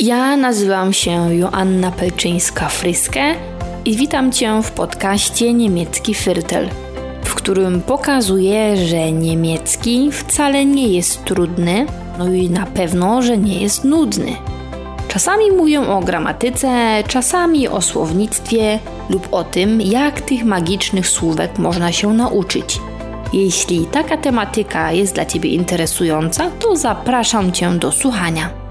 Ja nazywam się Joanna Pelczyńska-Fryskę i witam Cię w podcaście Niemiecki Firtel, w którym pokazuję, że niemiecki wcale nie jest trudny, no i na pewno, że nie jest nudny. Czasami mówię o gramatyce, czasami o słownictwie lub o tym, jak tych magicznych słówek można się nauczyć. Jeśli taka tematyka jest dla Ciebie interesująca, to zapraszam Cię do słuchania.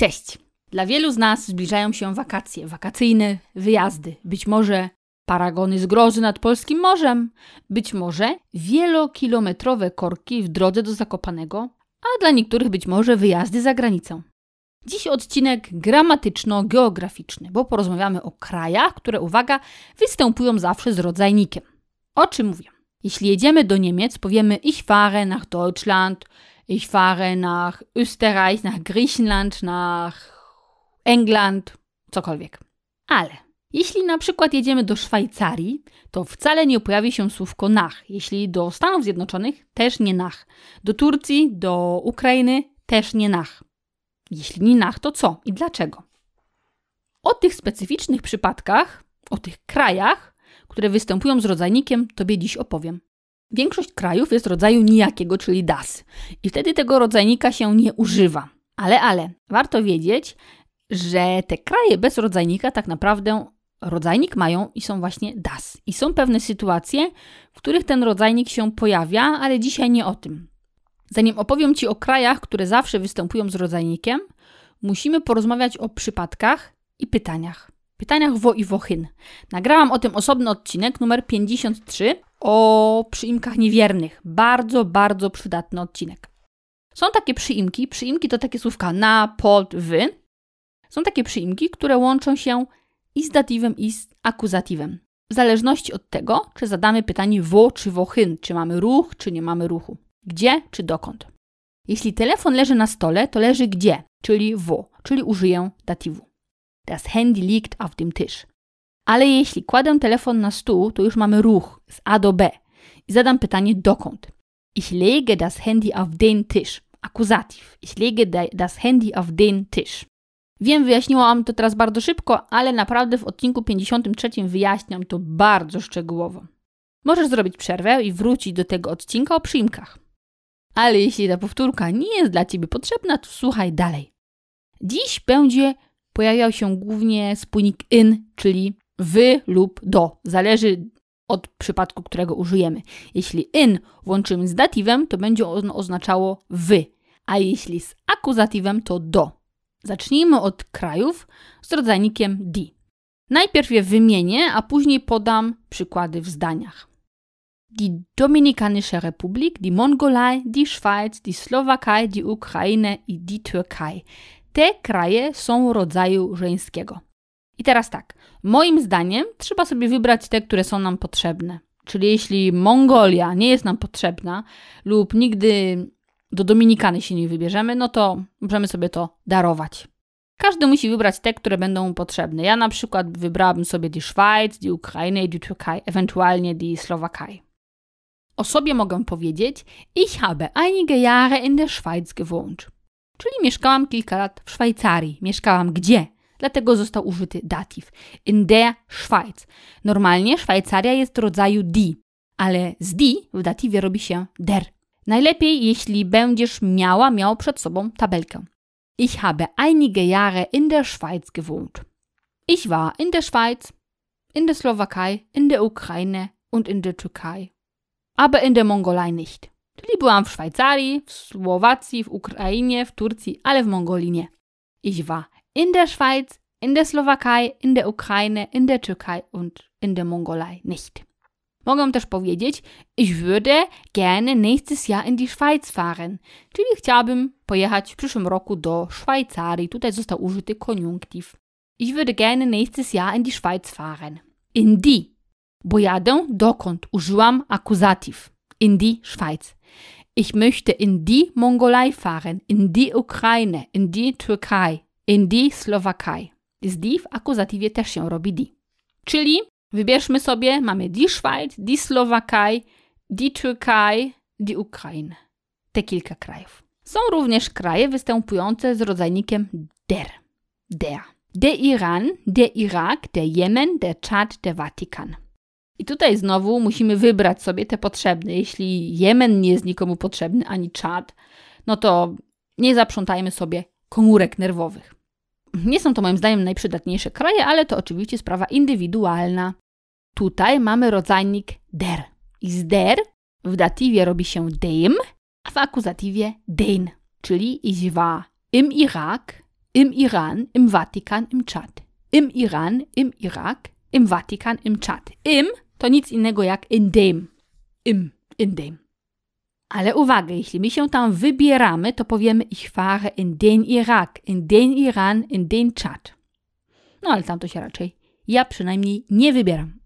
Cześć! Dla wielu z nas zbliżają się wakacje, wakacyjne wyjazdy, być może paragony z grozy nad polskim morzem, być może wielokilometrowe korki w drodze do Zakopanego, a dla niektórych być może wyjazdy za granicę. Dziś odcinek gramatyczno-geograficzny, bo porozmawiamy o krajach, które, uwaga, występują zawsze z rodzajnikiem. O czym mówię? Jeśli jedziemy do Niemiec, powiemy Ich fahre nach Deutschland, ich fahre nach Österreich, nach Griechenland, nach England, cokolwiek. Ale jeśli na przykład jedziemy do Szwajcarii, to wcale nie pojawi się słówko nach. Jeśli do Stanów Zjednoczonych, też nie nach. Do Turcji, do Ukrainy, też nie nach. Jeśli nie nach, to co i dlaczego? O tych specyficznych przypadkach, o tych krajach, które występują z rodzajnikiem, Tobie dziś opowiem. Większość krajów jest rodzaju nijakiego, czyli das. I wtedy tego rodzajnika się nie używa. Ale, ale, warto wiedzieć, że te kraje bez rodzajnika tak naprawdę rodzajnik mają i są właśnie das. I są pewne sytuacje, w których ten rodzajnik się pojawia, ale dzisiaj nie o tym. Zanim opowiem Ci o krajach, które zawsze występują z rodzajnikiem, musimy porozmawiać o przypadkach i pytaniach. Pytaniach wo i wochyn. Nagrałam o tym osobny odcinek, numer 53, o przyimkach niewiernych. Bardzo, bardzo przydatny odcinek. Są takie przyimki, przyimki to takie słówka na, pod, wy. Są takie przyimki, które łączą się i z datywem, i z akuzatywem. W zależności od tego, czy zadamy pytanie wo czy wochyn, czy mamy ruch, czy nie mamy ruchu. Gdzie czy dokąd. Jeśli telefon leży na stole, to leży gdzie, czyli wo, czyli użyję datywu. Das Handy liegt auf dem Tisch. Ale jeśli kładę telefon na stół, to już mamy ruch z A do B i zadam pytanie dokąd. Ich lege das Handy auf den Tisch. Akuzatyw. Ich lege das Handy auf den Tisch. Wiem, wyjaśniłam to teraz bardzo szybko, ale naprawdę w odcinku 53 wyjaśniam to bardzo szczegółowo. Możesz zrobić przerwę i wrócić do tego odcinka o przyimkach. Ale jeśli ta powtórka nie jest dla Ciebie potrzebna, to słuchaj dalej. Dziś będzie pojawiał się głównie spójnik in, czyli wy lub do. Zależy od przypadku, którego użyjemy. Jeśli in włączymy z datywem, to będzie ono oznaczało wy, a jeśli z akuzatywem, to do. Zacznijmy od krajów z rodzajnikiem di. Najpierw je wymienię, a później podam przykłady w zdaniach. Die Dominikanische Republik, die Mongolei, die Schweiz, die Slowakei, die Ukraine i die Türkei. Te kraje są rodzaju żeńskiego. I teraz tak, moim zdaniem trzeba sobie wybrać te, które są nam potrzebne. Czyli jeśli Mongolia nie jest nam potrzebna lub nigdy do Dominikany się nie wybierzemy, no to możemy sobie to darować. Każdy musi wybrać te, które będą mu potrzebne. Ja na przykład wybrałabym sobie die Schweiz, die Ukraine i die Türkei, ewentualnie die Slowakei. O sobie mogę powiedzieć, ich habe einige Jahre in der Schweiz gewohnt. Czyli mieszkałam kilka lat w Szwajcarii. Mieszkałam gdzie? Dlatego został użyty datyw. In der Schweiz. Normalnie Szwajcaria jest rodzaju die, ale z die w datywie robi się der. Najlepiej, jeśli będziesz miała, miał przed sobą tabelkę. Ich habe einige Jahre in der Schweiz gewohnt. Ich war in der Schweiz, in der Slowakei, in der Ukraine und in der Türkei. Aber in der Mongolei nicht. Czyli byłam w Szwajcarii, w Słowacji, w Ukrainie, w Turcji, ale w Mongolii nie. Ich war in der Schweiz, in der Slowakei, in der Ukraine, in der Türkei und in der Mongolei nicht. Mogę też powiedzieć, ich würde gerne nächstes Jahr in die Schweiz fahren. Czyli chciałabym pojechać w przyszłym roku do Szwajcarii. Tutaj został użyty koniunktyw. Ich würde gerne nächstes Jahr in die Schweiz fahren. In die. Bo jadę dokąd użyłam akuzatyw. In die Schweiz. Ich möchte in die Mongolei fahren, in die Ukraine, in die Türkei, in die Slowakei. Z die w akuzatywie też się robi die. Czyli wybierzmy sobie, mamy die Schweiz, die Slowakei, die Türkei, die Ukraine. Te kilka krajów. Są również kraje występujące z rodzajnikiem der. Der. Der Iran, der Irak, der Jemen, der Tschad, der Watykan. I tutaj znowu musimy wybrać sobie te potrzebne. Jeśli Jemen nie jest nikomu potrzebny, ani Czad, no to nie zaprzątajmy sobie komórek nerwowych. Nie są to moim zdaniem najprzydatniejsze kraje, ale to oczywiście sprawa indywidualna. Tutaj mamy rodzajnik der. I z der w datywie robi się dem, a w akuzatywie den, czyli ich war im Irak, im Iran, im Watykan, im Tschad. Im Iran, im Irak, im Watykan, im Tschad. Im to nic innego jak in dem. Im, in dem. Ale uwaga, jeśli my się tam wybieramy, to powiemy ich fahre in den Irak, in den Iran, in den Tschad. No ale tam to się raczej, ja przynajmniej nie wybieram.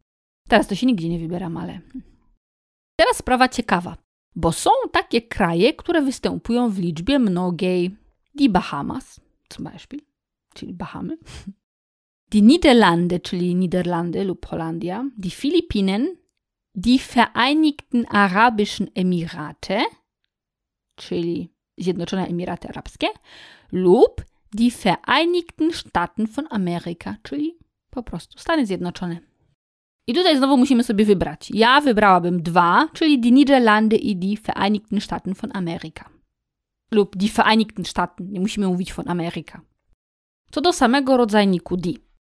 Teraz to się nigdzie nie wybieram, ale... Teraz sprawa ciekawa, bo są takie kraje, które występują w liczbie mnogiej. Die Bahamas, zum Beispiel, czyli Bahamy. Die Niederlande, czyli Niederlande lub Holandia, die Philippinen, die Vereinigten Arabischen Emirate, czyli Zjednoczone Emiraty Arabskie, lub die Vereinigten Staaten von Amerika, czyli po prostu Stany Zjednoczone. I tutaj znowu musimy sobie wybrać. Ja wybrałabym dwa, czyli die Niederlande i die Vereinigten Staaten von Amerika. Lub die Vereinigten Staaten, nie musimy mówić von Amerika. Co do samego rodzajniku die.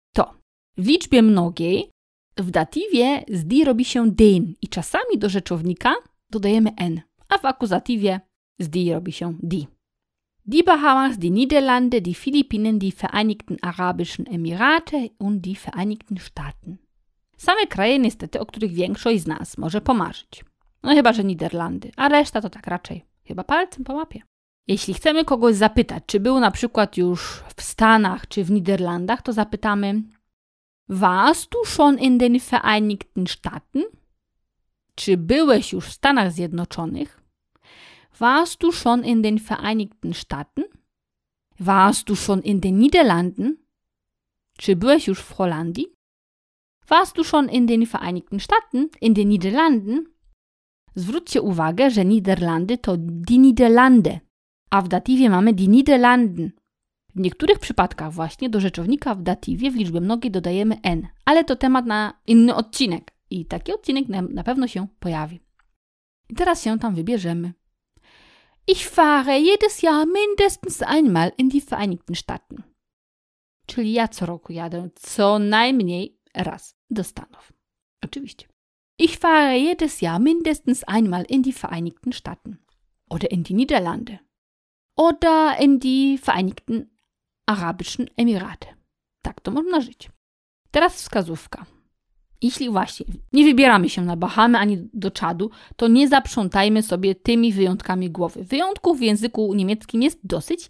W liczbie mnogiej w datywie z di robi się den i czasami do rzeczownika dodajemy n, a w akuzatywie z di robi się di. Die Bahamas, die Niederlande, die Philippinen, die Vereinigten Arabischen Emirate und die Vereinigten Staaten. Same kraje niestety, o których większość z nas może pomarzyć. No chyba, że Niderlandy, a reszta to tak raczej chyba palcem po mapie. Jeśli chcemy kogoś zapytać, czy był na przykład już w Stanach czy w Niderlandach, to zapytamy Warst du schon in den Vereinigten Staaten? Czy byłeś już w Stanach Zjednoczonych? Warst du schon in den Vereinigten Staaten? Warst du schon in den Niederlanden? Czy byłeś już w Holandii? Warst du schon in den Vereinigten Staaten, in den Niederlanden? Zwróćcie uwagę, że Niderlandy to die Niederlande, a w datywie mamy die Niederlanden. W niektórych przypadkach właśnie do rzeczownika w datywie w liczbie mnogiej dodajemy n, ale to temat na inny odcinek i taki odcinek na, pewno się pojawi. I teraz się tam wybierzemy. Ich fahre jedes Jahr mindestens einmal in die Vereinigten Staaten. Czyli ja co roku jadę co najmniej raz do Stanów. Oczywiście. Ich fahre jedes Jahr mindestens einmal in die Vereinigten Staaten. Oder in die Niederlande. Oder in die Vereinigten Arabischen Emirate. Tak to można żyć. Teraz wskazówka. Jeśli właśnie nie wybieramy się na Bahamy ani do Czadu, to nie zaprzątajmy sobie tymi wyjątkami głowy. Wyjątków w języku niemieckim jest dosyć,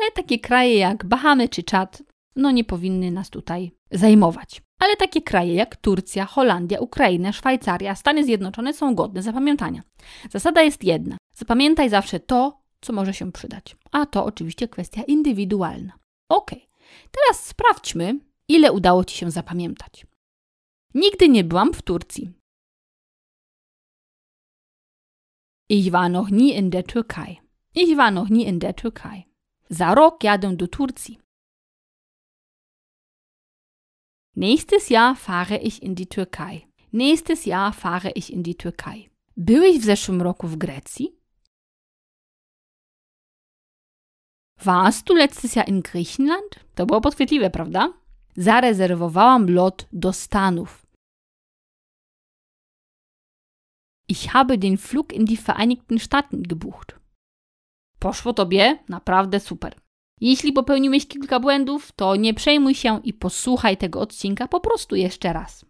ale takie kraje jak Bahamy czy Czad no nie powinny nas tutaj zajmować. Ale takie kraje jak Turcja, Holandia, Ukraina, Szwajcaria, Stany Zjednoczone są godne zapamiętania. Zasada jest jedna: zapamiętaj zawsze to, co może się przydać. A to oczywiście kwestia indywidualna. Ok, teraz sprawdźmy, ile udało Ci się zapamiętać. Nigdy nie byłam w Turcji. Ich war noch nie in der Türkei. Ich war noch nie in der Türkei. Za rok jadę do Turcji. Nächstes Jahr fahre ich in die Türkei. Nächstes Jahr fahre ich in die Türkei. Byłeś w zeszłym roku w Grecji? Warst du letztes Jahr in Griechenland? To było podchwytliwe, prawda? Zarezerwowałam lot do Stanów. Ich habe den Flug in die Vereinigten Staaten gebucht. Poszło tobie naprawdę super. Jeśli popełniłeś kilka błędów, to nie przejmuj się i posłuchaj tego odcinka po prostu jeszcze raz.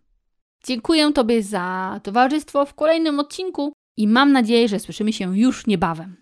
Dziękuję Tobie za towarzystwo w kolejnym odcinku i mam nadzieję, że słyszymy się już niebawem.